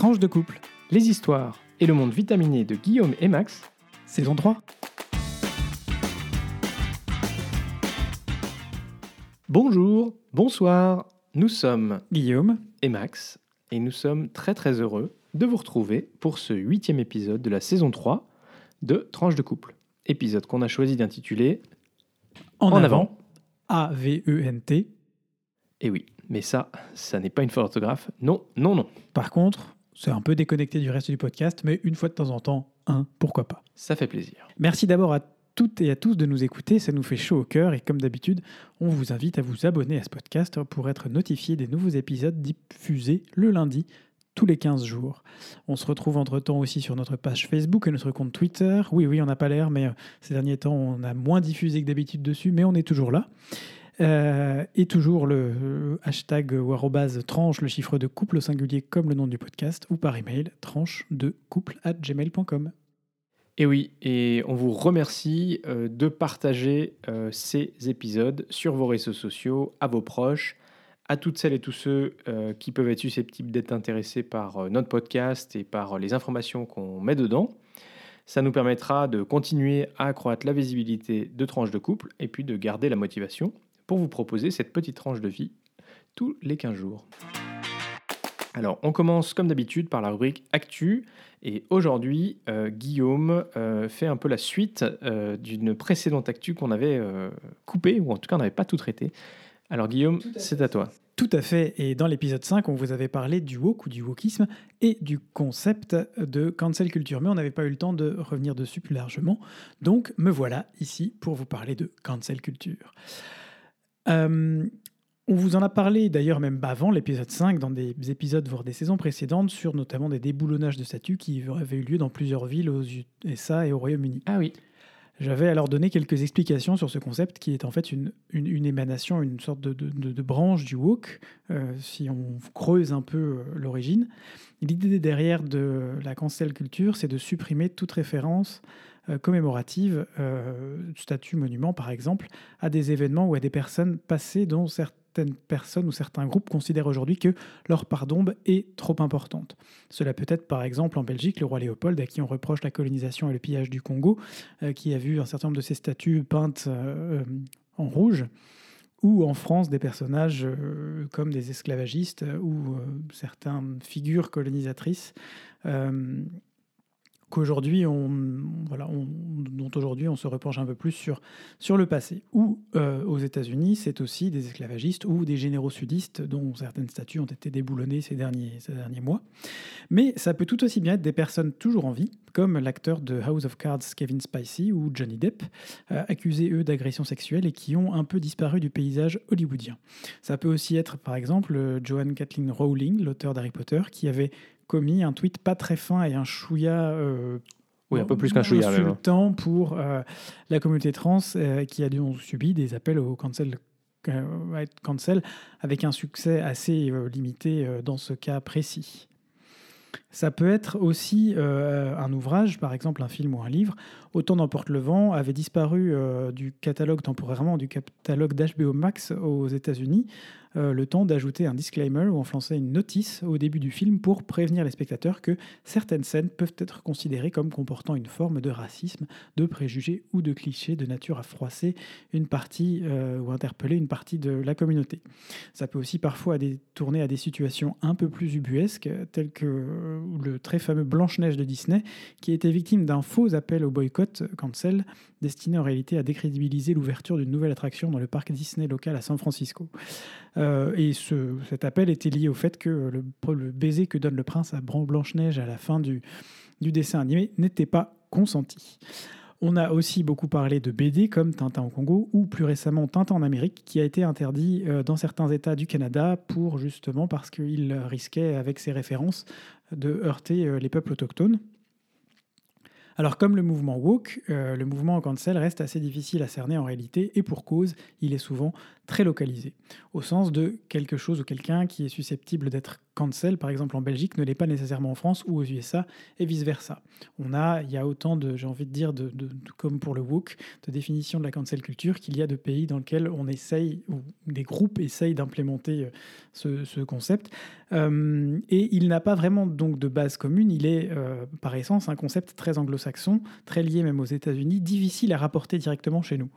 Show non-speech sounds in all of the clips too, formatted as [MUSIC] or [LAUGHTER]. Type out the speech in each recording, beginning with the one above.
Tranche de couple, les histoires et le monde vitaminé de Guillaume et Max, saison 3. Bonjour, bonsoir, nous sommes Guillaume, et Max et nous sommes très très heureux de vous retrouver pour ce huitième épisode de la saison 3 de Tranche de couple. Épisode qu'on a choisi d'intituler en, En avant, avant. A-V-E-N-T. Et oui, mais ça, ça n'est pas une faute d'orthographe. Non, non, non. Par contre, c'est un peu déconnecté du reste du podcast, mais une fois de temps en temps, un, pourquoi pas. Ça fait plaisir. Merci d'abord à toutes et à tous de nous écouter, ça nous fait chaud au cœur et comme d'habitude, on vous invite à vous abonner à ce podcast pour être notifié des nouveaux épisodes diffusés le lundi tous les 15 jours. On se retrouve entre-temps aussi sur notre page Facebook et notre compte Twitter. Oui, oui, on n'a pas l'air, mais euh, ces derniers temps, on a moins diffusé que d'habitude dessus, mais on est toujours là. Euh, et toujours le hashtag ou arrobase tranche, le chiffre de couple au singulier comme le nom du podcast, ou par email tranche de couple at gmail.com. Et oui, et on vous remercie euh, de partager euh, ces épisodes sur vos réseaux sociaux, à vos proches, à toutes celles et tous ceux qui peuvent être susceptibles d'être intéressés par notre podcast et par les informations qu'on met dedans. Ça nous permettra de continuer à accroître la visibilité de tranches de couple et puis de garder la motivation pour vous proposer cette petite tranche de vie tous les 15 jours. Alors, on commence comme d'habitude par la rubrique Actu. Et aujourd'hui, euh, Guillaume euh, fait un peu la suite euh, d'une précédente actu qu'on avait coupée, ou en tout cas on n'avait pas tout traité. Alors Guillaume, c'est à toi. Tout à fait. Et dans l'épisode 5, on vous avait parlé du woke ou du wokisme et du concept de cancel culture. Mais on n'avait pas eu le temps de revenir dessus plus largement. Donc, me voilà ici pour vous parler de cancel culture. Euh, on vous en a parlé d'ailleurs même avant l'épisode 5, dans des épisodes, voire des saisons précédentes, sur notamment des déboulonnages de statuts qui avaient eu lieu dans plusieurs villes aux USA et au Royaume-Uni. Ah oui. J'avais alors donné quelques explications sur ce concept qui est en fait une, une, émanation, une sorte de, de- branche du woke, euh, si on creuse un peu euh, l'origine. L'idée derrière de la cancel culture, c'est de supprimer toute référence euh, commémorative, euh, statut, monument par exemple, à des événements ou à des personnes passées dont certaines personnes ou certains groupes considèrent aujourd'hui que leur part d'ombre est trop importante. Cela peut être par exemple en Belgique le roi Léopold à qui on reproche la colonisation et le pillage du Congo, euh, qui a vu un certain nombre de ses statues peintes euh, euh, en rouge, ou en France des personnages comme des esclavagistes ou certaines figures colonisatrices qu'aujourd'hui dont aujourd'hui on se repenche un peu plus sur sur le passé. Ou euh, aux États-Unis c'est aussi des esclavagistes ou des généraux sudistes dont certaines statues ont été déboulonnées ces derniers ces derniers mois. Mais ça peut tout aussi bien être des personnes toujours en vie comme l'acteur de House of Cards Kevin Spacey ou Johnny Depp euh, accusés eux d'agression sexuelle et qui ont un peu disparu du paysage hollywoodien. Ça peut aussi être par exemple euh, Joanne Kathleen Rowling l'auteur d'Harry Potter qui avait commis un tweet pas très fin et un chouïa euh, Oui, un peu plus qu'un chouïa, insultant pour euh, la communauté trans euh, qui a dû subi des appels au cancel à être cancel avec un succès assez limité dans ce cas précis. Ça peut être aussi euh, un ouvrage, par exemple un film ou un livre. Autant d'emporte le vent avait disparu euh, du catalogue temporairement du catalogue d'HBO Max aux États-Unis, euh, le temps d'ajouter un disclaimer ou en français une notice au début du film pour prévenir les spectateurs que certaines scènes peuvent être considérées comme comportant une forme de racisme, de préjugés ou de clichés de nature à froisser une partie ou interpeller une partie de la communauté. Ça peut aussi parfois tourner à des situations un peu plus ubuesques, telles que euh, le très fameux Blanche-Neige de Disney, qui été victime d'un faux appel au boycott cancel, destiné en réalité à décrédibiliser l'ouverture d'une nouvelle attraction dans le parc Disney local à San Francisco. Euh, et ce, cet appel était lié au fait que le, baiser que donne le prince à Blanche-Neige à la fin du dessin animé n'était pas consenti. On a aussi beaucoup parlé de BD comme Tintin au Congo ou plus récemment Tintin en Amérique qui a été interdit euh, dans certains États du Canada pour justement parce qu'il risquait avec ses références de heurter euh, les peuples autochtones. Alors comme le mouvement woke, euh, le mouvement cancel reste assez difficile à cerner en réalité et pour cause, il est souvent très localisé, au sens de quelque chose ou quelqu'un qui est susceptible d'être cancel, par exemple en Belgique, ne l'est pas nécessairement en France ou aux USA, et vice-versa. On a, il y a autant de, j'ai envie de dire, de, comme pour le WOOC, de définition de la cancel culture qu'il y a de pays dans lesquels on essaye, ou des groupes essayent d'implémenter euh, ce, concept. Euh, et il n'a pas vraiment donc de base commune, il est euh, par essence un concept très anglo-saxon, très lié même aux États-Unis, difficile à rapporter directement chez nous.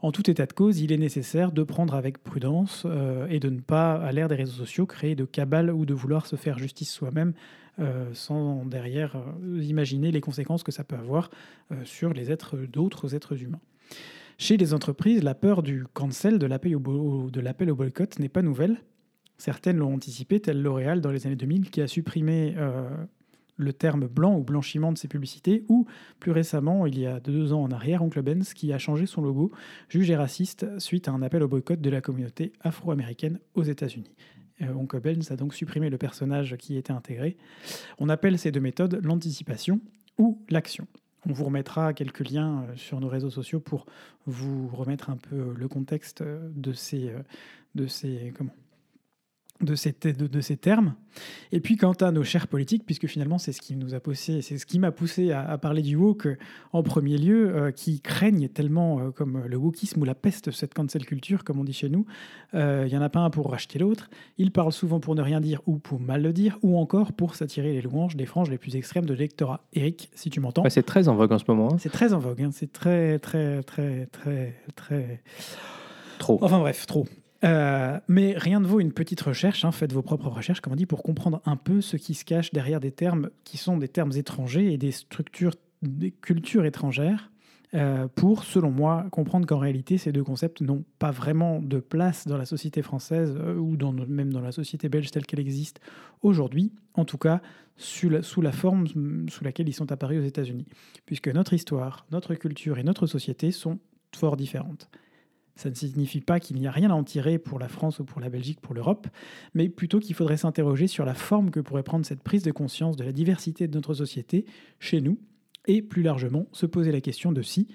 En tout état de cause, il est nécessaire de prendre avec prudence euh, et de ne pas, à l'ère des réseaux sociaux, créer de cabale ou de vouloir se faire justice soi-même euh, sans derrière euh, imaginer les conséquences que ça peut avoir sur les êtres d'autres êtres humains. Chez les entreprises, la peur du cancel, de l'appel au, au boycott, n'est pas nouvelle. Certaines l'ont anticipé, telle L'Oréal dans les années 2000, qui a supprimé le terme blanc ou blanchiment de ses publicités, ou plus récemment, il y a deux ans en arrière, Oncle Benz qui a changé son logo, jugé raciste suite à un appel au boycott de la communauté afro-américaine aux États-Unis. Euh, Oncle Benz a donc supprimé le personnage qui était intégré. On appelle ces deux méthodes l'anticipation ou l'action. On vous remettra quelques liens euh, sur nos réseaux sociaux pour vous remettre un peu le contexte de ces, euh, de ces comment, de ces, de, ces, termes. Et puis quant à nos chers politiques, puisque finalement c'est ce qui nous a poussé, c'est ce qui m'a poussé à, parler du woke en premier lieu, euh, qui craignent tellement euh, comme le wokisme ou la peste, cette cancel culture, comme on dit chez nous. Euh, il y en a pas un pour racheter l'autre. Ils parlent souvent pour ne rien dire ou pour mal le dire, ou encore pour s'attirer les louanges des franges les plus extrêmes de l'électorat. Eric, si tu m'entends. c'est très en vogue en ce moment. Hein. C'est très en vogue. Hein. C'est très, très, très, très, très. Trop. Enfin bref, trop. Euh, mais rien ne vaut une petite recherche, hein, faites vos propres recherches, comme on dit, pour comprendre un peu ce qui se cache derrière des termes qui sont des termes étrangers et des structures, des cultures étrangères, euh, pour, selon moi, comprendre qu'en réalité, ces deux concepts n'ont pas vraiment de place dans la société française euh, ou même dans la société belge telle qu'elle existe aujourd'hui, en tout cas sous la, sous la forme sous laquelle ils sont apparus aux États-Unis, puisque notre histoire, notre culture et notre société sont fort différentes. Ça ne signifie pas qu'il n'y a rien à en tirer pour la France ou pour la Belgique, pour l'Europe, mais plutôt qu'il faudrait s'interroger sur la forme que pourrait prendre cette prise de conscience de la diversité de notre société chez nous, et plus largement se poser la question de si,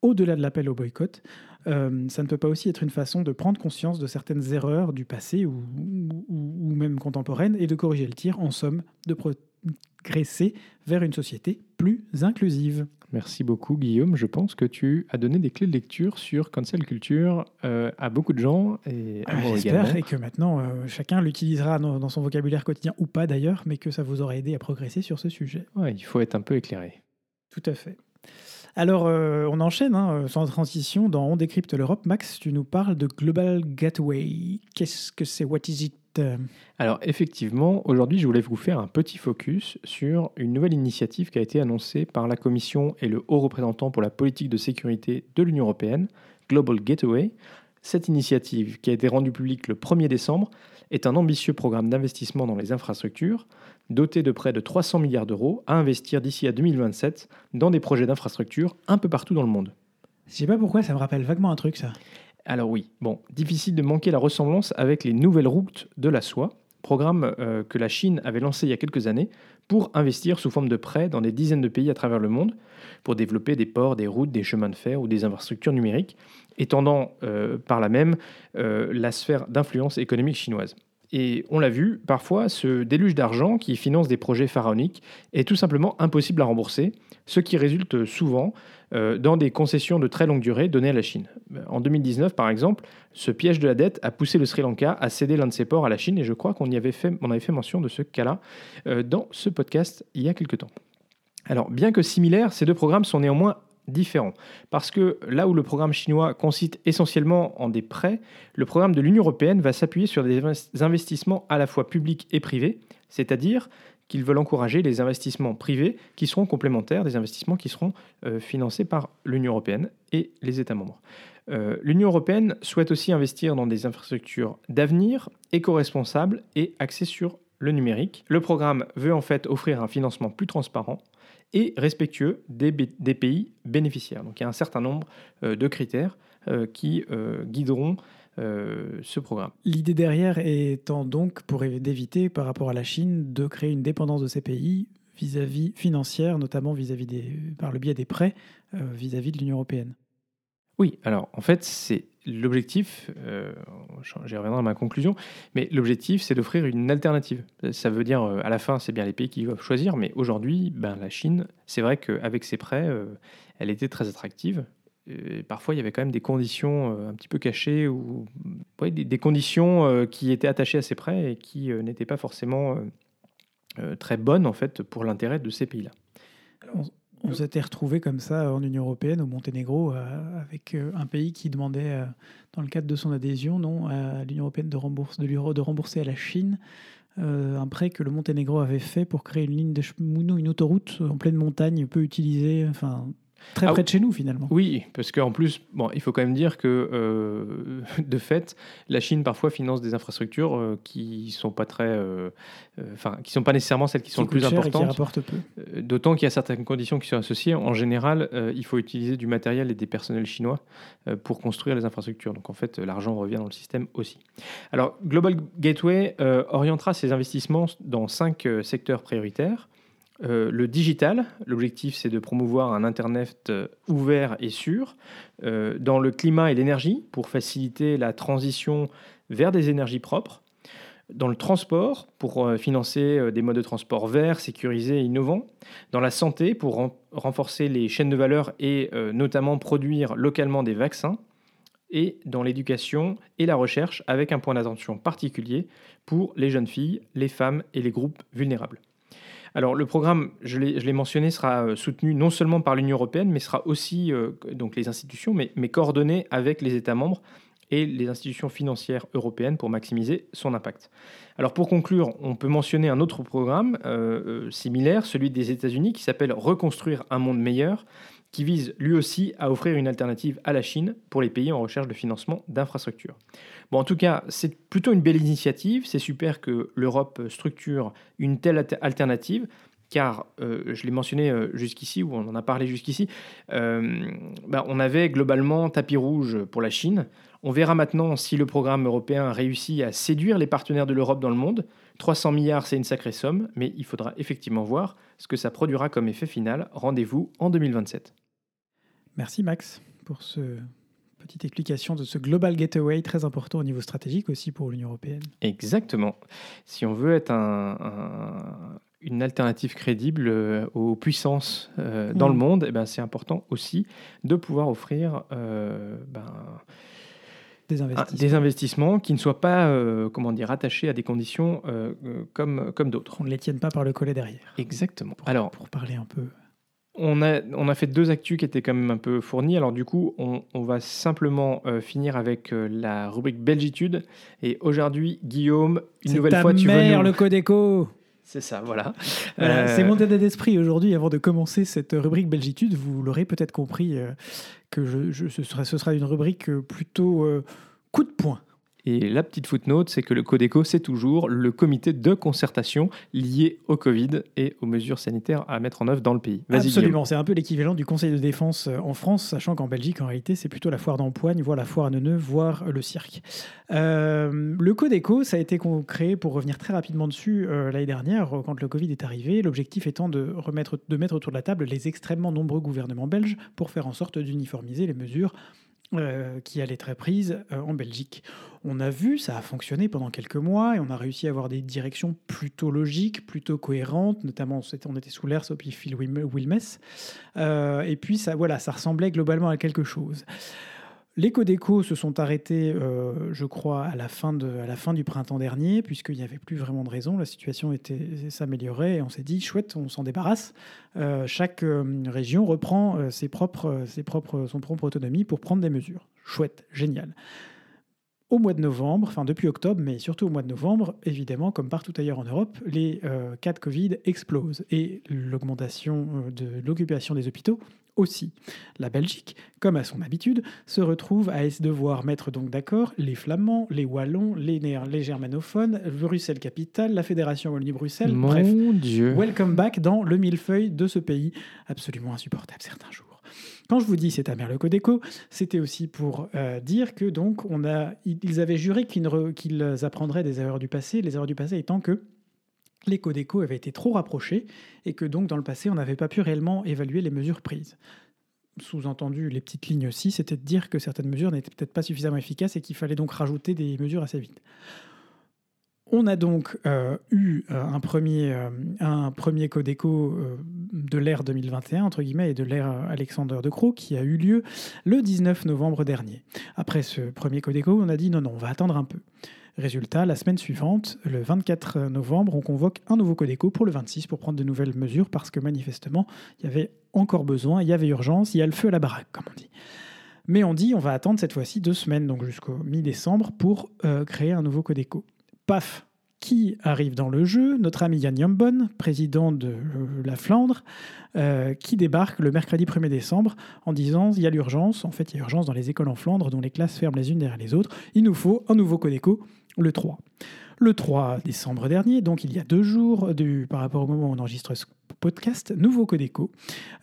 au-delà de l'appel au boycott, euh, ça ne peut pas aussi être une façon de prendre conscience de certaines erreurs du passé ou, ou même contemporaines et de corriger le tir, en somme, de progresser vers une société plus inclusive. Merci beaucoup Guillaume. Je pense que tu as donné des clés de lecture sur cancel culture euh, à beaucoup de gens et à moi J'espère et que maintenant euh, chacun l'utilisera dans, son vocabulaire quotidien ou pas d'ailleurs, mais que ça vous aura aidé à progresser sur ce sujet. Ouais, il faut être un peu éclairé. Tout à fait. Alors, euh, on enchaîne hein, sans transition dans On décrypte l'Europe. Max, tu nous parles de Global Gateway. Qu'est-ce que c'est? What is it Alors effectivement, aujourd'hui, je voulais vous faire un petit focus sur une nouvelle initiative qui a été annoncée par la Commission et le haut représentant pour la politique de sécurité de l'Union européenne, Global Gateway. Cette initiative, qui a été rendue publique le 1er décembre, est un ambitieux programme d'investissement dans les infrastructures, doté de près de 300 milliards d'euros à investir d'ici à 2027 dans des projets d'infrastructures un peu partout dans le monde. Je sais pas pourquoi, ça me rappelle vaguement un truc ça. Alors oui, bon, difficile de manquer la ressemblance avec les nouvelles routes de la soie, programme euh, que la Chine avait lancé il y a quelques années pour investir sous forme de prêts dans des dizaines de pays à travers le monde, pour développer des ports, des routes, des chemins de fer ou des infrastructures numériques, étendant euh, par là même euh, la sphère d'influence économique chinoise. Et on l'a vu, parfois, ce déluge d'argent qui finance des projets pharaoniques est tout simplement impossible à rembourser, ce qui résulte souvent euh, dans des concessions de très longue durée données à la Chine. En 2019, par exemple, ce piège de la dette a poussé le Sri Lanka à céder l'un de ses ports à la Chine, et je crois qu'on avait fait mention de ce cas-là euh, dans ce podcast il y a quelque temps. Alors, bien que similaires, ces deux programmes sont néanmoins différent. Parce que là où le programme chinois consiste essentiellement en des prêts, le programme de l'Union européenne va s'appuyer sur des investissements à la fois publics et privés, c'est-à-dire qu'ils veulent encourager les investissements privés qui seront complémentaires des investissements qui seront euh, financés par l'Union européenne et les États membres. Euh, L'Union européenne souhaite aussi investir dans des infrastructures d'avenir, éco-responsables et axées sur le numérique. Le programme veut en fait offrir un financement plus transparent et respectueux des, pays bénéficiaires. Donc il y a un certain nombre euh, de critères euh, qui euh, guideront ce programme. L'idée derrière étant donc d'éviter par rapport à la Chine de créer une dépendance de ces pays vis-à-vis financière, notamment vis-à-vis par le biais des prêts vis-à-vis de l'Union européenne. Oui, alors en fait, c'est l'objectif, euh, j'y reviendrai à ma conclusion, mais l'objectif, c'est d'offrir une alternative. Ça veut dire, euh, à la fin, c'est bien les pays qui doivent choisir, mais aujourd'hui, ben, la Chine, c'est vrai qu'avec ses prêts, euh, elle était très attractive. Et parfois, il y avait quand même des conditions euh, un petit peu cachées, ou des, conditions euh, qui étaient attachées à ces prêts et qui euh, n'étaient pas forcément euh, euh, très bonnes, en fait, pour l'intérêt de ces pays-là. On s'était retrouvé comme ça en Union européenne, au Monténégro, euh, avec euh, un pays qui demandait, euh, dans le cadre de son adhésion, non, à l'Union européenne de, de, rembourser à la Chine un prêt que le Monténégro avait fait pour créer une ligne de chemin, une autoroute en pleine montagne, peu utilisée, très Ah près de chez nous finalement. Oui, parce qu'en plus, bon, il faut quand même dire que euh, [LAUGHS] de fait, la Chine parfois finance des infrastructures euh, qui sont pas très, euh, enfin, qui sont pas nécessairement celles qui sont qui les plus importantes. D'autant qu'il y a certaines conditions qui sont associées. En général, il faut utiliser du matériel et des personnels chinois pour construire les infrastructures. Donc en fait, l'argent revient dans le système aussi. Alors Global Gateway orientera ses investissements dans cinq secteurs prioritaires. Euh, le digital, l'objectif c'est de promouvoir un Internet euh, ouvert et sûr. Euh, dans le climat et l'énergie, pour faciliter la transition vers des énergies propres. Dans le transport, pour financer des modes de transport verts, sécurisés et innovants. Dans la santé, pour ren- renforcer les chaînes de valeur et notamment produire localement des vaccins. Et dans l'éducation et la recherche, avec un point d'attention particulier pour les jeunes filles, les femmes et les groupes vulnérables. Alors le programme, je l'ai mentionné, sera euh, soutenu non seulement par l'Union européenne, mais sera aussi, euh, donc les institutions, mais, coordonné avec les États membres et les institutions financières européennes pour maximiser son impact. Alors pour conclure, on peut mentionner un autre programme euh, similaire, celui des États-Unis, qui s'appelle Reconstruire un monde meilleur, qui vise lui aussi à offrir une alternative à la Chine pour les pays en recherche de financement d'infrastructures. Bon, en tout cas, c'est plutôt une belle initiative. C'est super que l'Europe structure une telle alter- alternative, car euh, je l'ai mentionné euh, jusqu'ici, ou on en a parlé jusqu'ici, euh, bah, on avait globalement tapis rouge pour la Chine. On verra maintenant si le programme européen réussit à séduire les partenaires de l'Europe dans le monde. 300 milliards, c'est une sacrée somme, mais il faudra effectivement voir ce que ça produira comme effet final. Rendez-vous en 2027. Merci Max pour ce petite explication de ce Global Gateway très important au niveau stratégique aussi pour l'Union européenne. Exactement. Si on veut être un- un- une alternative crédible euh, aux puissances euh, dans Mm. le monde, eh ben, c'est important aussi de pouvoir offrir euh, ben, Des un- investissements. des investissements qui ne soient pas euh, comment dire, attachés à des conditions comme, comme d'autres. On ne les tienne pas par le collet derrière. Exactement. Pour, Alors, pour parler un peu. On a, on a fait deux actus qui étaient quand même un peu fournis. Alors du coup, on, on va simplement euh, finir avec euh, la rubrique Belgitude. Et aujourd'hui, Guillaume, une nouvelle ta fois, tu veux mère, nous... le Codeco C'est ça, voilà. Voilà, Euh, C'est mon état d'esprit aujourd'hui avant de commencer cette rubrique Belgitude. Vous l'aurez peut-être compris que je, je- ce, sera, ce sera une rubrique plutôt coup de poing. Et la petite footnote, c'est que le Codeco, c'est toujours le comité de concertation lié au Covid et aux mesures sanitaires à mettre en œuvre dans le pays. Absolument, c'est un peu l'équivalent du Conseil de défense euh, en France, sachant qu'en Belgique, en réalité, c'est plutôt la foire d'empoigne, voire la foire à neuneux, voire le cirque. Euh, le Codeco, ça a été créé pour revenir très rapidement dessus euh, l'année dernière, quand le Covid est arrivé. L'objectif étant de, remettre, de mettre autour de la table les extrêmement nombreux gouvernements belges pour faire en sorte d'uniformiser les mesures euh, qui allaient être prises euh, en Belgique. On a vu, ça a fonctionné pendant quelques mois et on a réussi à avoir des directions plutôt logiques, plutôt cohérentes, notamment on était sous l'air Sophie Phil Wilm- Wilmès. Euh, et puis ça, voilà, ça ressemblait globalement à quelque chose. Les Codeco se sont arrêtés, euh, je crois, à la, fin du printemps dernier, puisqu'il n'y avait plus vraiment de raison. La situation s'améliorait et on s'est dit, chouette, on s'en débarrasse. Euh, chaque euh, région reprend son propre autonomie pour prendre des mesures. Chouette, génial. Au mois de novembre, enfin depuis octobre, mais surtout au mois de novembre, évidemment, comme partout ailleurs en Europe, les cas de Covid explosent et l'augmentation de l'occupation des hôpitaux aussi. La Belgique, comme à son habitude, se retrouve à devoir mettre donc d'accord les Flamands, les Wallons, les, Néer- les Germanophones, Bruxelles Capitale, la Fédération Wallonie-Bruxelles, Mon bref, Dieu. Welcome back dans le millefeuille de ce pays absolument insupportable certains jours. Quand je vous dis c'est mère le Codeco, c'était aussi pour euh, dire que donc on a, ils avaient juré qu'ils re- qu'ils apprendraient des erreurs du passé, les erreurs du passé étant que les Codeco avaient été trop rapprochés et que donc dans le passé on n'avait pas pu réellement évaluer les mesures prises. sous-entendu les petites lignes aussi, c'était de dire que certaines mesures n'étaient peut-être pas suffisamment efficaces et qu'il fallait donc rajouter des mesures assez vite. On a donc euh, eu euh, un premier, euh, un premier Codeco de l'ère 2021, entre guillemets, et de l'ère Alexander de Croo, qui a eu lieu le 19 novembre dernier. Après ce premier Codeco, on a dit non, non, on va attendre un peu. Résultat, la semaine suivante, le 24 novembre, on convoque un nouveau Codeco pour le 26 pour prendre de nouvelles mesures parce que manifestement, il y avait encore besoin, il y avait urgence, il y a le feu à la baraque, comme on dit. Mais on dit on va attendre cette fois-ci deux semaines, donc jusqu'au mi-décembre, pour créer un nouveau Codeco. Paf, qui arrive dans le jeu? Notre ami Yann Jambon, président de euh, la Flandre, euh, qui débarque le mercredi 1er décembre en disant il y a l'urgence, en fait il y a urgence dans les écoles en Flandre dont les classes ferment les unes derrière les autres, il nous faut un nouveau Codeco, le 3. Le 3 décembre dernier, donc il y a deux jours du, par rapport au moment où on enregistre ce podcast, nouveau Codeco,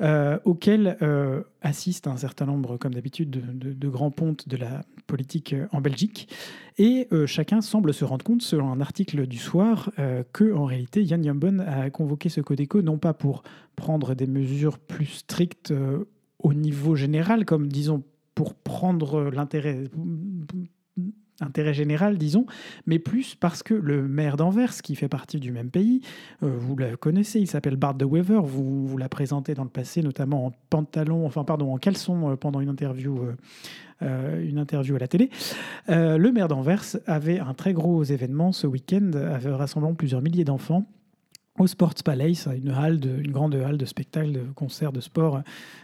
euh, auquel euh, assiste un certain nombre, comme d'habitude, de, grands pontes de la politique euh, en Belgique. Et chacun semble se rendre compte, selon un article du soir, que en réalité, Yann Jambon a convoqué ce Codeco non pas pour prendre des mesures plus strictes au niveau général, comme disons pour prendre l'intérêt intérêt général, disons, mais plus parce que le maire d'Anvers, qui fait partie du même pays, euh, vous le connaissez, il s'appelle Bart de Wever, vous, vous l'a présenté dans le passé, notamment en pantalon, enfin pardon, en caleçon euh, pendant une interview, euh, une interview à la télé. le maire d'Anvers avait un très gros événement ce week-end, rassemblant plusieurs milliers d'enfants au Sports Palace, une, halle une grande halle de spectacle, de concert, de sport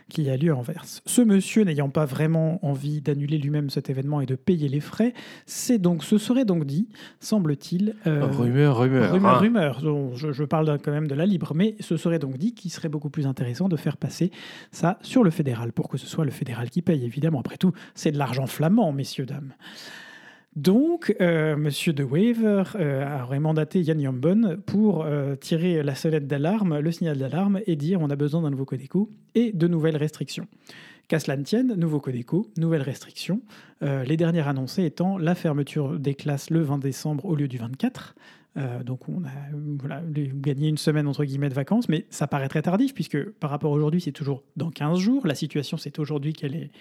qui a lieu à Anvers. Ce monsieur n'ayant pas vraiment envie d'annuler lui-même cet événement et de payer les frais, c'est donc, ce serait donc dit, semble-t-il. Euh, rumeur, rumeur. Rumeur, hein. rumeur. Je, je, parle quand même de la libre, mais ce serait donc dit qu'il serait beaucoup plus intéressant de faire passer ça sur le fédéral pour que ce soit le fédéral qui paye, évidemment. Après tout, c'est de l'argent flamand, messieurs, dames. Donc, euh, Monsieur De Waver euh, aurait mandaté Yann Yambon pour euh, tirer la sonnette d'alarme, le signal d'alarme, et dire on a besoin d'un nouveau Codeco et de nouvelles restrictions. Qu'à cela ne tienne, nouveau Codeco, nouvelles restrictions. les dernières annoncées étant la fermeture des classes le 20 décembre au lieu du 24, euh, donc on a gagné une semaine entre guillemets de vacances, mais ça paraît très tardif puisque par rapport à aujourd'hui c'est toujours dans 15 jours. La situation c'est aujourd'hui qu'elle est,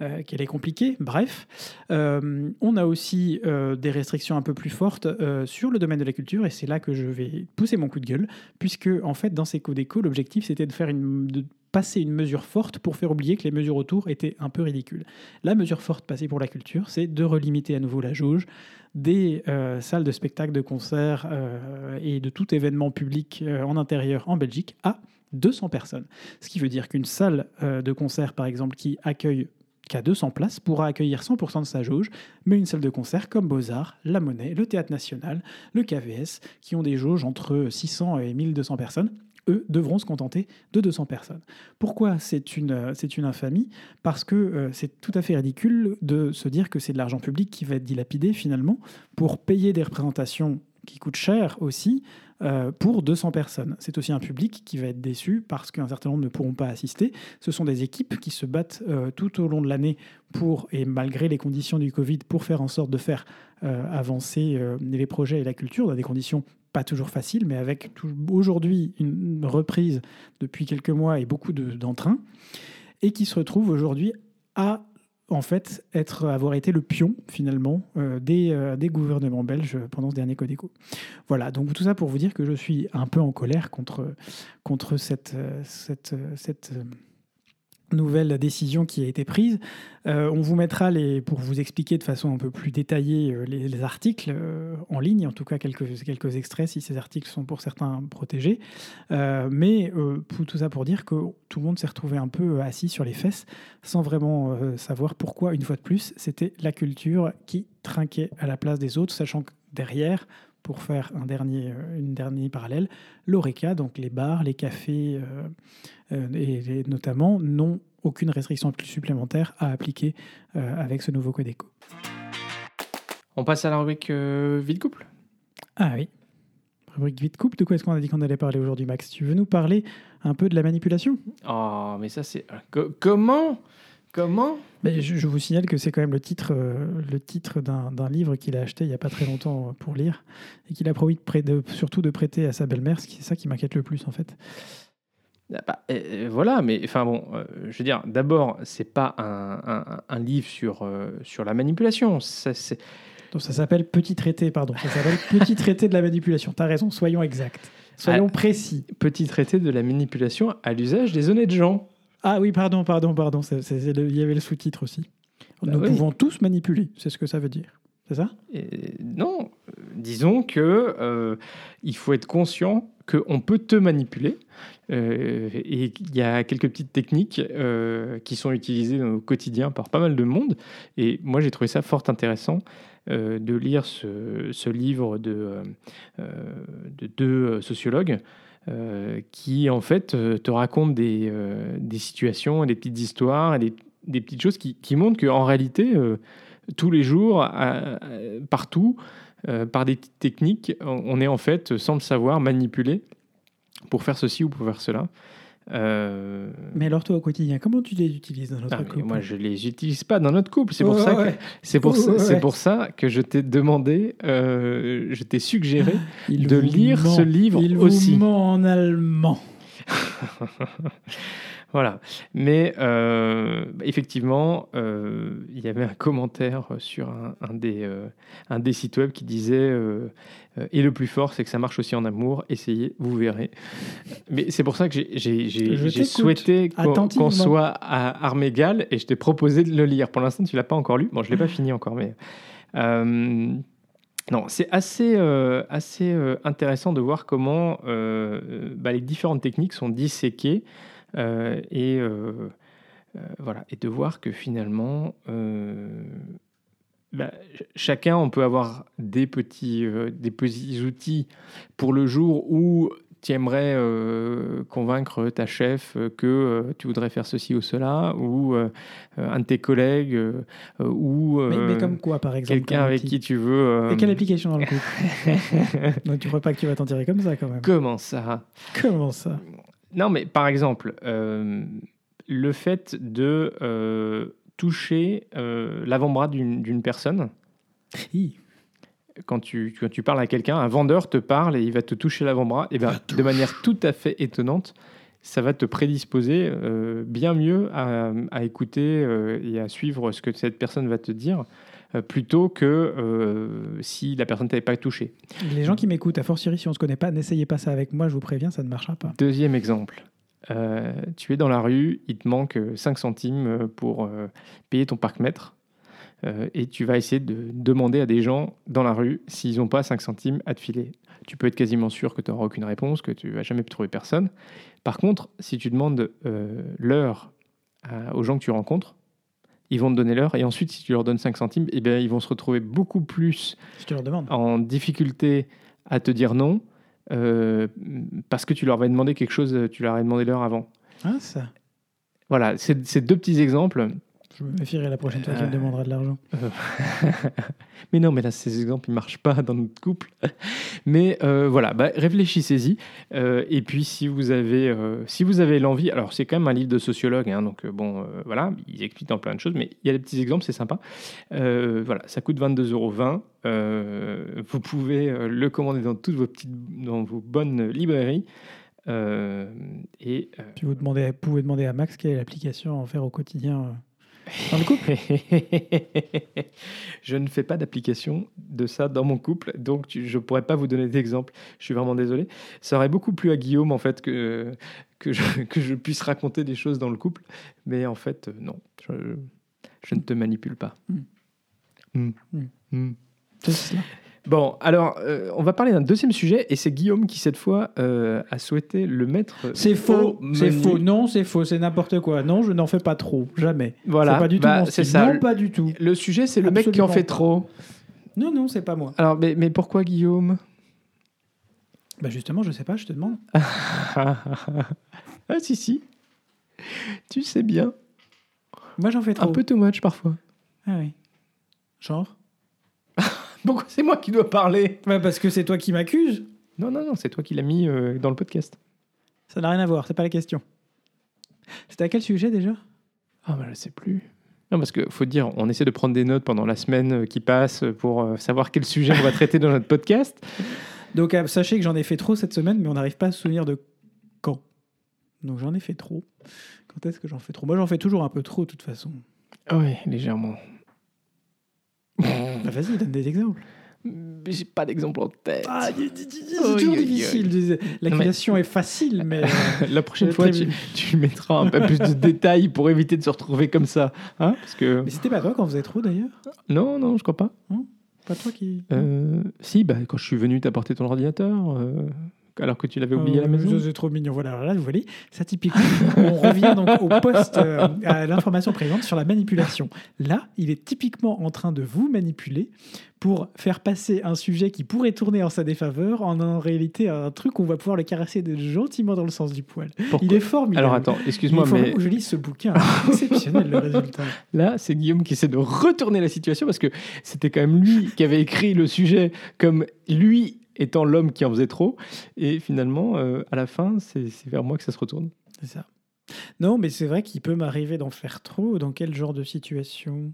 euh, est compliquée. Bref, euh, on a aussi des restrictions un peu plus fortes sur le domaine de la culture et c'est là que je vais pousser mon coup de gueule puisque en fait dans ces codes éco l'objectif c'était de faire une, passer une mesure forte pour faire oublier que les mesures autour étaient un peu ridicules. La mesure forte passée pour la culture, c'est de relimiter à nouveau la jauge des euh, salles de spectacle, de concerts euh, et de tout événement public euh, en intérieur en Belgique à 200 personnes. Ce qui veut dire qu'une salle de concert, par exemple, qui accueille qu'à 200 places pourra accueillir 100% de sa jauge, mais une salle de concert comme Beaux-Arts, La Monnaie, le Théâtre National, le KVS, qui ont des jauges entre 600 et 1200 personnes, eux, devront se contenter de 200 personnes. Pourquoi c'est une, euh, infamie? Parce que euh, c'est tout à fait ridicule de se dire que c'est de l'argent public qui va être dilapidé finalement pour payer des représentations qui coûtent cher aussi euh, pour 200 personnes. C'est aussi un public qui va être déçu parce qu'un certain nombre ne pourront pas assister. Ce sont des équipes qui se battent tout au long de l'année pour, et malgré les conditions du Covid, pour faire en sorte de faire avancer les projets et la culture dans des conditions pas toujours facile, mais avec aujourd'hui une reprise depuis quelques mois et beaucoup d'entrain, et qui se retrouve aujourd'hui à en fait être avoir été le pion finalement euh, des, euh, des, gouvernements belges pendant ce dernier Codeco. Voilà, donc tout ça pour vous dire que je suis un peu en colère contre, contre cette, euh, cette, cette nouvelle décision qui a été prise. Euh, on vous mettra, les, pour vous expliquer de façon un peu plus détaillée euh, les, articles euh, en ligne, en tout cas quelques, quelques extraits si ces articles sont pour certains protégés. mais tout ça pour dire que tout le monde s'est retrouvé un peu assis sur les fesses sans vraiment savoir pourquoi, une fois de plus, c'était la culture qui trinquait à la place des autres, sachant que derrière, pour faire un dernier, une dernière parallèle, l'ORECA, donc les bars, les cafés, euh, et, notamment n'ont aucune restriction supplémentaire à appliquer euh, avec ce nouveau code éco. On passe à la rubrique euh, vide couple Ah oui. Rubrique vide couple, de quoi est-ce qu'on a dit qu'on allait parler aujourd'hui, Max? Tu veux nous parler un peu de la manipulation? Oh, mais ça c'est. comment? Comment mais je, vous signale que c'est quand même le titre, le titre d'un livre qu'il a acheté il n'y a pas très longtemps pour lire et qu'il a promis de, surtout de prêter à sa belle-mère, c'est ça qui m'inquiète le plus en fait. Ah bah, euh, voilà, mais enfin bon, euh, je veux dire, d'abord, c'est pas un, un- un livre sur, euh, sur la manipulation. Ça, Donc ça s'appelle Petit traité, pardon. Ça s'appelle [LAUGHS] Petit traité de la manipulation. T'as raison, soyons exacts. Soyons Ah. précis. petit traité de la manipulation à l'usage des honnêtes gens. Ah oui, pardon, pardon, pardon. c'est- c'est- c'est le- Il y avait le sous-titre aussi. Bah Nous oui. pouvons tous manipuler, c'est ce que ça veut dire. C'est ça? Et non, disons que euh, il faut être conscient qu'on peut te manipuler. euh, et il y a quelques petites techniques euh, qui sont utilisées au quotidien par pas mal de monde. Et moi, j'ai trouvé ça fort intéressant euh, de lire ce, ce livre de, de deux sociologues euh, qui, en fait, euh, te racontent des, euh, des situations, des petites histoires, et des, petites choses qui, qui montrent qu'en réalité, tous les jours, partout, par des petites techniques, on est en fait, sans le savoir, manipulé pour faire ceci ou pour faire cela. Euh, Mais alors toi au quotidien, comment tu les utilises dans notre ah, couple moi, je les utilise pas dans notre couple. C'est pour, ça que- c'est pour, Ouais, ça- ouais, c'est pour ça que je t'ai demandé, euh, je t'ai suggéré Il de lire ment. ce livre Il aussi. vous ment en allemand. [LAUGHS] Voilà. Mais euh, effectivement, euh, il y avait un commentaire sur un, un des, euh, un des sites web qui disait Et le plus fort, c'est que ça marche aussi en amour. Essayez, vous verrez. Mais c'est pour ça que j'ai- souhaité qu'on soit à armes égales et je t'ai proposé de le lire. Pour l'instant, tu l'as pas encore lu. Bon, je l'ai pas fini encore, mais. non, c'est assez, euh, assez euh, intéressant de voir comment euh, bah, les différentes techniques sont disséquées et, euh, euh, voilà, et de voir que finalement, euh, bah, ch- chacun, on peut avoir des petits, euh, des petits outils pour le jour où tu aimerais euh, convaincre ta chef euh, que euh, tu voudrais faire ceci ou cela, ou euh, euh, un de tes collègues, euh, euh, ou Mais, mais euh, comme quoi par exemple quelqu'un avec qui tu veux. euh, Et quelle application dans le [LAUGHS] couple Donc tu crois pas que tu vas t'en tirer comme ça quand même. Comment ça? Comment ça? Non, mais par exemple, euh, le fait de euh, toucher euh, l'avant-bras d'une personne, Hi. quand tu, quand tu parles à quelqu'un, un vendeur te parle et il va te toucher l'avant-bras, et ben, de manière tout à fait étonnante, ça va te prédisposer bien mieux à, à écouter et à suivre ce que cette personne va te dire, plutôt que euh, si la personne t'avait pas touché. Les gens qui m'écoutent, à fortiori si on se connaît pas, n'essayez pas ça avec moi, je vous préviens, ça ne marchera pas. Deuxième exemple. Euh, tu es dans la rue, il te manque euh, 5 centimes euh, pour euh, payer ton parc-mètre. euh, et tu vas essayer de demander à des gens dans la rue s'ils n'ont pas 5 centimes à te filer. Tu peux être quasiment sûr que tu n'auras aucune réponse, que tu vas jamais trouver personne. Par contre, si tu demandes euh, l'heure aux gens que tu rencontres, ils vont te donner l'heure. Et ensuite, si tu leur donnes 5 centimes, eh bien, ils vont se retrouver beaucoup plus Si tu leur demandes. en difficulté à te dire non euh, parce que tu leur avais demandé quelque chose, tu leur avais demandé l'heure avant. Ah ça Voilà, c'est c'est deux petits exemples. Je me méfierai la prochaine fois qu'il me Euh, demandera de l'argent. [LAUGHS] mais non, mais là, ces exemples, ils marchent pas dans notre couple. [LAUGHS] Mais euh, voilà, bah, réfléchissez-y. Euh, et puis, si vous avez, euh, si vous avez l'envie, alors c'est quand même un livre de sociologue, hein, donc bon, voilà, ils expliquent dans plein de choses, mais il y a des petits exemples, c'est sympa. Voilà, ça coûte 22,20 euros. Vous pouvez le commander dans toutes vos petites, dans vos bonnes librairies. Et Puis vous, demandez, vous pouvez demander à Max quelle est l'application à en faire au quotidien dans le couple. [LAUGHS] je ne fais pas d'application de ça dans mon couple, donc tu- je ne pourrais pas vous donner d'exemple. Je suis vraiment désolé. Ça aurait beaucoup plu à Guillaume, en fait, que, que, je, [LAUGHS] que je puisse raconter des choses dans le couple. Mais en fait, euh, non, je, je ne te manipule pas. Mm. Mm. Mm. Mm. C'est cela. Bon, alors, euh, on va parler d'un deuxième sujet, et c'est Guillaume qui, cette fois, euh, a souhaité le mettre. C'est faux, au c'est faux. Non, c'est faux, c'est n'importe quoi. Non, je n'en fais pas trop, jamais. Voilà, c'est pas du tout bah, mon style. ça. Non, pas du tout. Le sujet, c'est le mec qui en fait trop. Non, non, c'est pas moi. Alors, mais, mais pourquoi Guillaume? Bah justement, je sais pas, je te demande. [LAUGHS] ah si si. Tu sais bien. Moi, j'en fais trop. Un peu too much parfois. Ah oui. Genre? Pourquoi c'est moi qui dois parler Bah parce que c'est toi qui m'accuses. Non non non, c'est toi qui l'as mis euh, dans le podcast. Ça n'a rien à voir, c'est pas la question. C'était à quel sujet déjà? Ah bah je sais plus. Non parce que faut dire, on essaie de prendre des notes pendant la semaine euh, qui passe pour euh, savoir quel sujet on va traiter dans notre podcast. [LAUGHS] Donc euh, sachez que j'en ai fait trop cette semaine, mais on n'arrive pas à se souvenir de quand. Donc j'en ai fait trop. Quand est-ce que j'en fais trop? Moi, j'en fais toujours un peu trop, de toute façon. Oui, légèrement. Bah, Vas-y, donne des exemples. J'ai pas d'exemple en tête. Ah, c'est toujours difficile. L'accusation est facile, mais euh, [LAUGHS] La prochaine fois, tu, tu mettras un peu plus de détails pour éviter de se retrouver comme ça. Hein Parce que... mais c'était pas toi quand vous faisait trop d'ailleurs? Non, non, je crois pas. Pas toi qui. Euh, si, bah, quand je suis venu t'apporter ton ordinateur, euh, alors que tu l'avais oublié à la Euh, maison. C'est trop mignon. Voilà, là, vous voyez, ça typiquement, on revient donc au poste, euh, à l'information présente sur la manipulation. Là, il est typiquement en train de vous manipuler pour faire passer un sujet qui pourrait tourner en sa défaveur en en réalité un truc où on va pouvoir le caresser gentiment dans le sens du poil. Pourquoi Il est formidable. Alors attends, excuse-moi, mais que je lise ce bouquin. C'est exceptionnel le résultat. [LAUGHS] là, c'est Guillaume qui essaie de retourner la situation parce que c'était quand même lui qui avait écrit le sujet comme lui étant l'homme qui en faisait trop. Et finalement, euh, à la fin, c'est vers moi que ça se retourne. C'est ça. Non, mais c'est vrai qu'il peut m'arriver d'en faire trop. Dans quel genre de situation?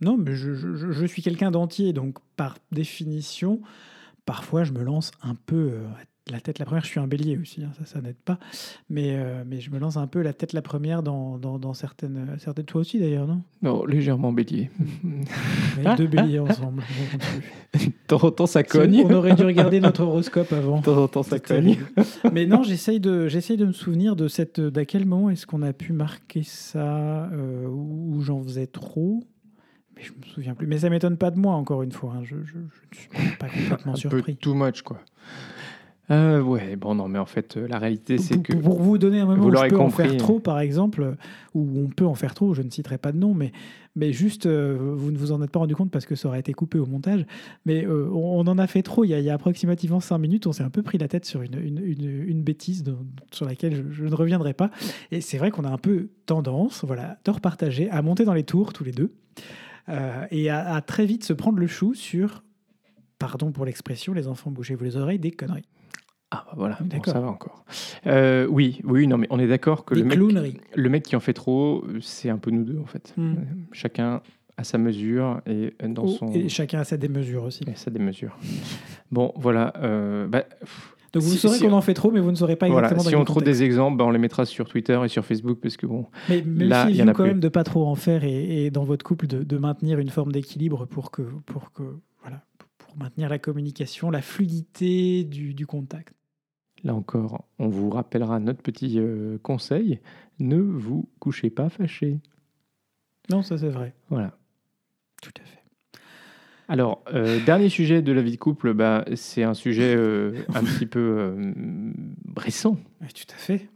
Non, mais je, je- suis quelqu'un d'entier, donc par définition, parfois je me lance un peu euh, la tête la première. Je suis un bélier aussi, hein, ça, ça n'aide pas. Mais, euh, mais je me lance un peu la tête la première dans, dans, dans certaines, certaines. Toi aussi d'ailleurs, non? Non, légèrement bélier. Est [LAUGHS] deux béliers ensemble. De temps en temps, ça cogne. On aurait dû regarder notre horoscope avant. De temps en temps, ça cogne. Mais non, j'essaye de, j'essaye de me souvenir de cette. D'à quel moment est-ce qu'on a pu marquer ça euh, où j'en faisais trop Mais je me souviens plus. Mais ça m'étonne pas de moi, encore une fois. hein. Je, ne suis pas complètement Un peu surpris. too much, quoi. Euh, ouais, bon, non, mais en fait, euh, la réalité, c'est que. pour vous donner un moment Vous où je en faire trop, par exemple, où on peut en faire trop, je ne citerai pas de nom, mais, mais juste, euh, vous ne vous en êtes pas rendu compte parce que ça aurait été coupé au montage, mais euh, on, on en a fait trop il y a, il y a approximativement 5 minutes, on s'est un peu pris la tête sur une, une, une- une bêtise sur laquelle je, je ne reviendrai pas, et c'est vrai qu'on a un peu tendance, voilà, de repartager, à monter dans les tours tous les deux, et à, à très vite se prendre le chou sur, pardon pour l'expression, les enfants bougez-vous les oreilles, des conneries. Ah, bah voilà, bon, D'accord. ça va encore. Euh, oui, oui, non, mais on est d'accord que Des le mec, clowneries. le mec qui en fait trop, euh, c'est un peu nous deux, en fait. Hmm. Euh, Chacun à sa mesure et dans Oh, son. Et chacun a sa démesure aussi. et sa démesure. Bon, voilà. euh, bah, pff, Donc vous Si- saurez si qu'on on- en fait trop, mais vous ne saurez pas voilà, exactement si dans on quel trouve contexte. des exemples, bah, on les mettra sur Twitter et sur Facebook parce que bon. Mais Là, il y en a quand plus. même de pas trop en faire et, et dans votre couple de, de maintenir une forme d'équilibre pour que, pour que voilà, pour maintenir la communication, la fluidité du, du contact. Là encore, on vous rappellera notre petit euh, conseil ne vous couchez pas fâché. Non, ça c'est vrai. Voilà. Tout à fait. Alors, euh, dernier sujet de la vie de couple, bah, c'est un sujet euh, un petit peu récent, Oui, tout à fait.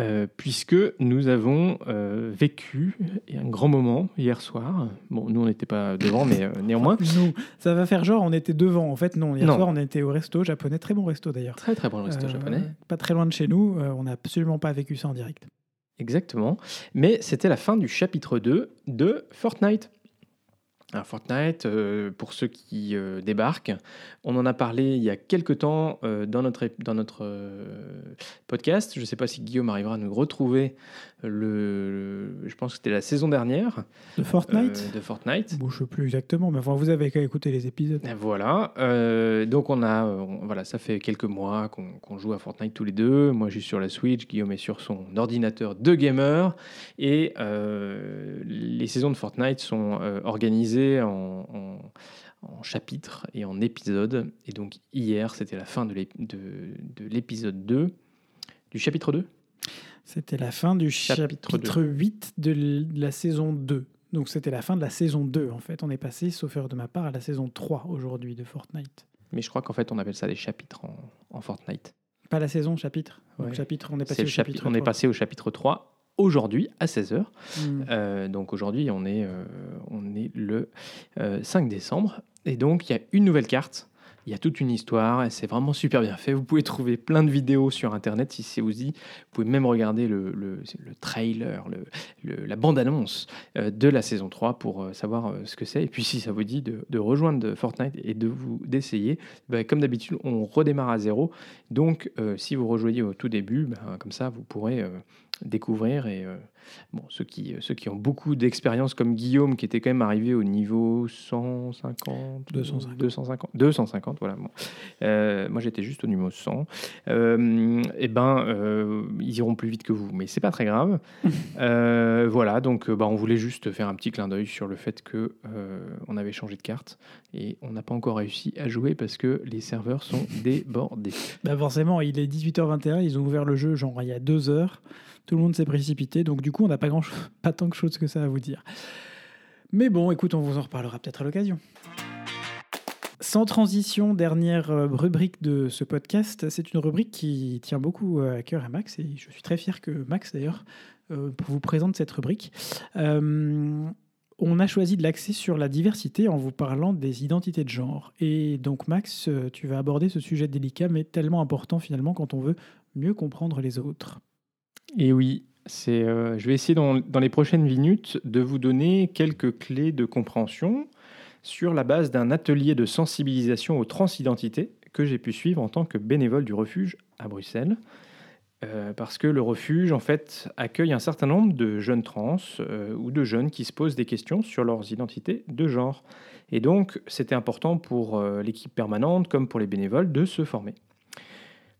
Euh, puisque nous avons euh, vécu un grand moment hier soir. Bon, nous, on n'était pas devant, mais euh, néanmoins. [LAUGHS] Nous, ça va faire genre on était devant. En fait, non. Hier Non. soir, on était au resto japonais, très bon resto d'ailleurs. Très, très bon resto japonais. Pas très loin de chez nous. on n'a absolument pas vécu ça en direct. Exactement. Mais c'était la fin du chapitre 2 de Fortnite. Fortnite, euh, pour ceux qui euh, débarquent, on en a parlé il y a quelques temps euh, dans notre, podcast. Je ne sais pas si Guillaume arrivera à nous retrouver le, le- je pense que c'était la saison dernière De Fortnite euh, de Fortnite. Bon, je sais plus exactement, mais enfin, vous avez qu'à écouter les épisodes. Et Voilà, euh, donc on a, on- voilà, ça fait quelques mois qu'on joue à Fortnite tous les deux. Moi, je suis sur la Switch, Guillaume est sur son ordinateur de gamer, et euh, les saisons de Fortnite sont organisées en, en- en chapitres et en épisodes. Et donc hier, c'était la fin de l'épisode 2, du chapitre 2. C'était la fin du Chapitre chapitre, 8 de la saison 2. Donc c'était la fin de la saison 2 en fait. On est passé, sauf erreur de ma part, à la saison 3 aujourd'hui de Fortnite. Mais je crois qu'en fait, on appelle ça des chapitres en, en Fortnite. Pas la saison, chapitre. Donc, Ouais. chapitre, on est passé le au chapitre, chapitre on est 3. passé au chapitre 3 aujourd'hui à 16h. Hmm. Euh, donc aujourd'hui, on, est, euh, on est le euh, 5 décembre. Et donc, il y a une nouvelle carte. Il y a toute une histoire c'est vraiment super bien fait. Vous pouvez trouver plein de vidéos sur Internet si c'est vous dit. Vous pouvez même regarder le, le, le trailer, le, la bande-annonce euh, de la saison 3 pour euh, savoir euh, ce que c'est. Et puis si ça vous dit de, de rejoindre Fortnite et de vous d'essayer, bah, comme d'habitude, on redémarre à zéro. Donc si vous rejoignez au tout début, bah, comme ça, vous pourrez découvrir. Et bon, ceux qui, ceux qui ont beaucoup d'expérience, comme Guillaume, qui était quand même arrivé au niveau 150, 250. 250, 250 voilà. moi, j'étais juste au niveau 100. et ben, ils iront plus vite que vous, mais c'est pas très grave. [LAUGHS] voilà, donc bah, on voulait juste faire un petit clin d'œil sur le fait que on avait changé de carte et on n'a pas encore réussi à jouer parce que les serveurs sont [LAUGHS] débordés. Bah forcément, il est 18h21, ils ont ouvert le jeu genre il y a deux heures. Tout le monde s'est précipité, donc du coup, on n'a pas, [LAUGHS] tant de choses que ça à vous dire. Mais bon, écoute, on vous en reparlera peut-être à l'occasion. Sans transition, dernière euh, rubrique de ce podcast. C'est une rubrique qui tient beaucoup euh, à cœur à Max et je suis très fier que Max, d'ailleurs, euh, vous présente cette rubrique. on a choisi de l'axer sur la diversité en vous parlant des identités de genre. Et donc, Max, tu vas aborder ce sujet délicat mais tellement important finalement quand on veut mieux comprendre les autres. Et oui, euh, je vais essayer dans, les prochaines minutes de vous donner quelques clés de compréhension sur la base d'un atelier de sensibilisation aux transidentités que j'ai pu suivre en tant que bénévole du refuge à Bruxelles. Euh, parce que le refuge, en fait, accueille un certain nombre de jeunes trans euh, ou de jeunes qui se posent des questions sur leurs identités de genre. Et donc, c'était important pour l'équipe permanente comme pour les bénévoles de se former.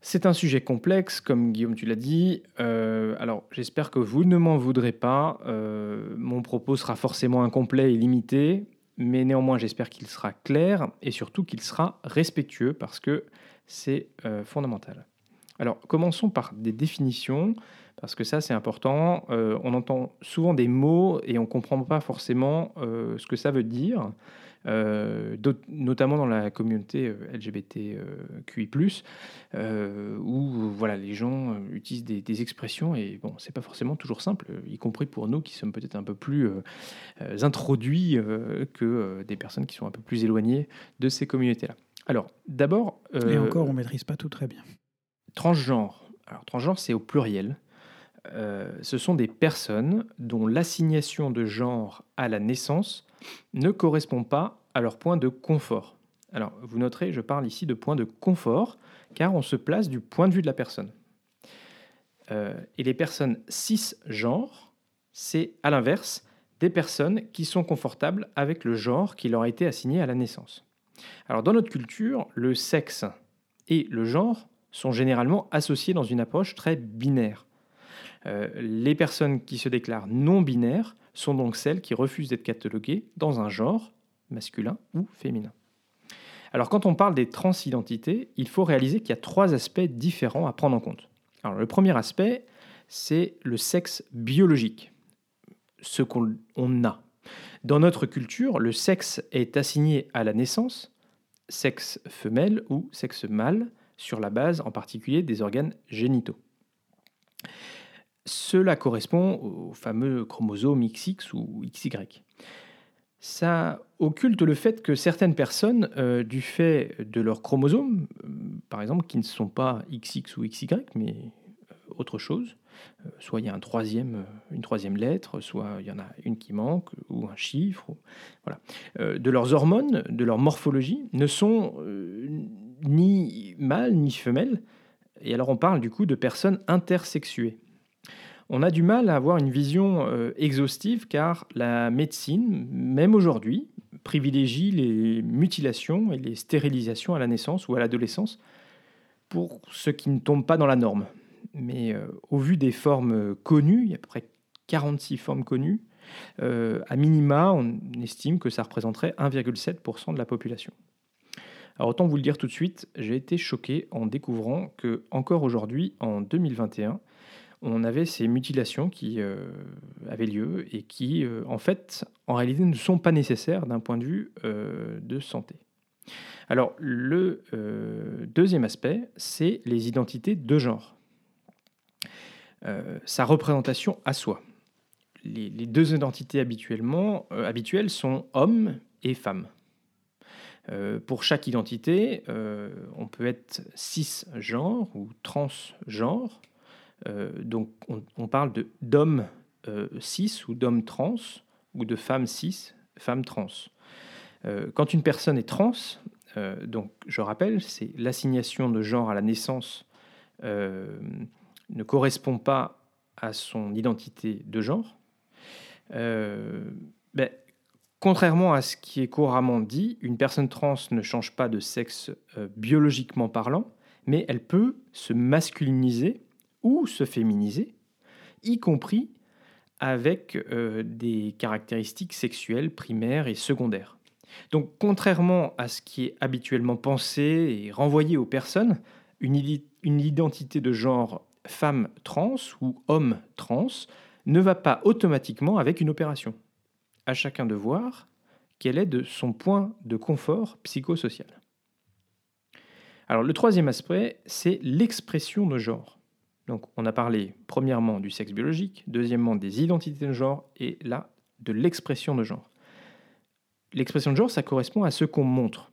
C'est un sujet complexe, comme Guillaume tu l'as dit. Euh, alors j'espère que vous ne m'en voudrez pas. Euh, mon propos sera forcément incomplet et limité, mais néanmoins j'espère qu'il sera clair et surtout qu'il sera respectueux parce que c'est euh, fondamental. Alors commençons par des définitions, parce que ça c'est important. on entend souvent des mots et on ne comprend pas forcément ce que ça veut dire. Euh, notamment dans la communauté euh, LGBTQI+, euh, où voilà, les gens utilisent des, expressions et bon, c'est pas forcément toujours simple, y compris pour nous qui sommes peut-être un peu plus introduits que des personnes qui sont un peu plus éloignées de ces communautés-là. Alors, d'abord... et encore, on maîtrise pas tout très bien. Transgenre. Alors, transgenre, c'est au pluriel. Ce sont des personnes dont l'assignation de genre à la naissance ne correspond pas à leur point de confort. Alors, vous noterez, je parle ici de point de confort, car on se place du point de vue de la personne. Euh, et les personnes cisgenres, c'est à l'inverse des personnes qui sont confortables avec le genre qui leur a été assigné à la naissance. Alors, dans notre culture, le sexe et le genre sont généralement associés dans une approche très binaire. Euh, les personnes qui se déclarent non binaires sont donc celles qui refusent d'être cataloguées dans un genre, masculin ou féminin. Alors quand on parle des transidentités, il faut réaliser qu'il y a trois aspects différents à prendre en compte. Alors le premier aspect, c'est le sexe biologique, ce qu'on a. Dans notre culture, le sexe est assigné à la naissance, sexe femelle ou sexe mâle, sur la base en particulier des organes génitaux. Cela correspond au fameux chromosome XX ou XY. Ça occulte le fait que certaines personnes, euh, du fait de leurs chromosomes, euh, par exemple, qui ne sont pas XX ou XY, mais euh, autre chose, soit il y a un troisième, une troisième lettre, soit il y en a une qui manque, ou un chiffre, voilà. de leurs hormones, de leur morphologie, ne sont ni mâles ni femelles. Et alors on parle du coup de personnes intersexuées on a du mal à avoir une vision euh, exhaustive car la médecine, même aujourd'hui, privilégie les mutilations et les stérilisations à la naissance ou à l'adolescence pour ceux qui ne tombent pas dans la norme. Mais euh, au vu des formes connues, il y a à peu près 46 formes connues, euh, à minima, on estime que ça représenterait 1,7% de la population. Alors autant vous le dire tout de suite, j'ai été choqué en découvrant que encore aujourd'hui, en 2021, on avait ces mutilations qui euh, avaient lieu et qui, euh, en fait, en réalité, ne sont pas nécessaires d'un point de vue euh, de santé. Alors, le deuxième aspect, c'est les identités de genre. sa représentation à soi. Les, deux identités habituellement, habituelles sont homme et femme. pour chaque identité, on peut être cisgenre ou transgenre, donc on, parle d'hommes euh, cis ou d'hommes trans ou de femmes cis, femmes trans. Euh, quand une personne est trans, donc je rappelle, c'est l'assignation de genre à la naissance ne correspond pas à son identité de genre. Euh, ben, contrairement à ce qui est couramment dit, une personne trans ne change pas de sexe euh, biologiquement parlant, mais elle peut se masculiniser ou se féminiser, y compris avec euh, des caractéristiques sexuelles primaires et secondaires. Donc contrairement à ce qui est habituellement pensé et renvoyé aux personnes, une, identité de genre femme trans ou homme trans ne va pas automatiquement avec une opération. À chacun de voir quel est de son point de confort psychosocial. Alors le troisième aspect, c'est l'expression de genre. Donc on a parlé premièrement du sexe biologique, deuxièmement des identités de genre et là de l'expression de genre. L'expression de genre, ça correspond à ce qu'on montre.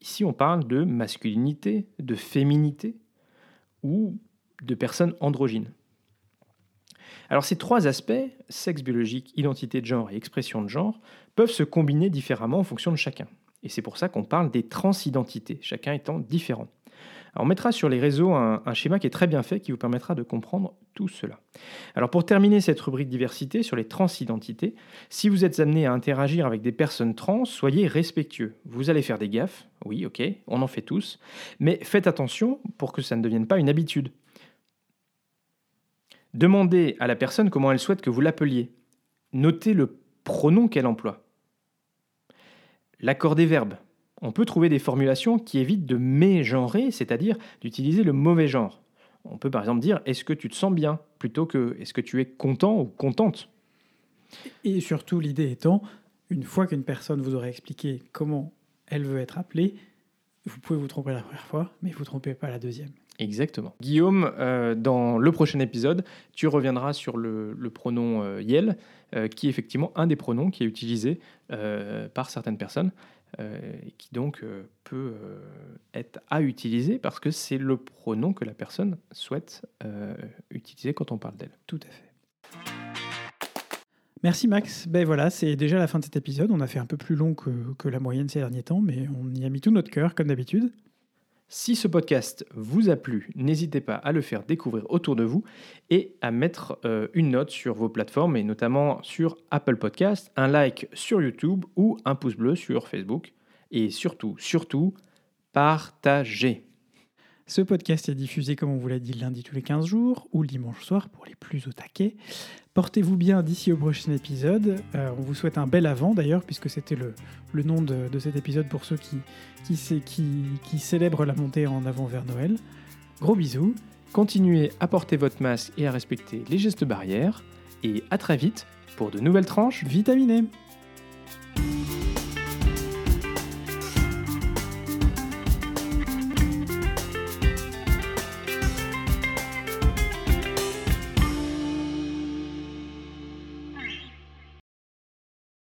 Ici, on parle de masculinité, de féminité ou de personnes androgynes. Alors ces trois aspects, sexe biologique, identité de genre et expression de genre, peuvent se combiner différemment en fonction de chacun. Et c'est pour ça qu'on parle des transidentités, chacun étant différent on mettra sur les réseaux un, schéma qui est très bien fait qui vous permettra de comprendre tout cela. Alors pour terminer cette rubrique diversité sur les transidentités, si vous êtes amené à interagir avec des personnes trans, soyez respectueux. Vous allez faire des gaffes, oui, ok, on en fait tous, mais faites attention pour que ça ne devienne pas une habitude. Demandez à la personne comment elle souhaite que vous l'appeliez. Notez le pronom qu'elle emploie. L'accord des verbes on peut trouver des formulations qui évitent de mégenrer, c'est-à-dire d'utiliser le mauvais genre. On peut par exemple dire est-ce que tu te sens bien plutôt que est-ce que tu es content ou contente? Et surtout l'idée étant, une fois qu'une personne vous aura expliqué comment elle veut être appelée, vous pouvez vous tromper la première fois, mais vous ne trompez pas la deuxième. Exactement. Guillaume, euh, dans le prochain épisode, tu reviendras sur le, pronom euh, Yel, euh, qui est effectivement un des pronoms qui est utilisé par certaines personnes. Euh, et qui donc euh, peut euh, être à utiliser parce que c'est le pronom que la personne souhaite utiliser quand on parle d'elle. Tout à fait. Merci Max. Ben voilà, c'est déjà la fin de cet épisode. On a fait un peu plus long que, que la moyenne ces derniers temps, mais on y a mis tout notre cœur comme d'habitude. Si ce podcast vous a plu, n'hésitez pas à le faire découvrir autour de vous et à mettre euh, une note sur vos plateformes et notamment sur Apple Podcast, un like sur YouTube ou un pouce bleu sur Facebook. Et surtout, surtout, partagez. Ce podcast est diffusé, comme on vous l'a dit, lundi tous les 15 jours ou le dimanche soir pour les plus au taquet. Portez-vous bien d'ici au prochain épisode. Euh, on vous souhaite un bel avant d'ailleurs, puisque c'était le, le, nom de, cet épisode pour ceux qui, qui, qui, qui célèbrent la montée en avant vers Noël. Gros bisous. Continuez à porter votre masque et à respecter les gestes barrières. Et à très vite pour de nouvelles tranches vitaminées.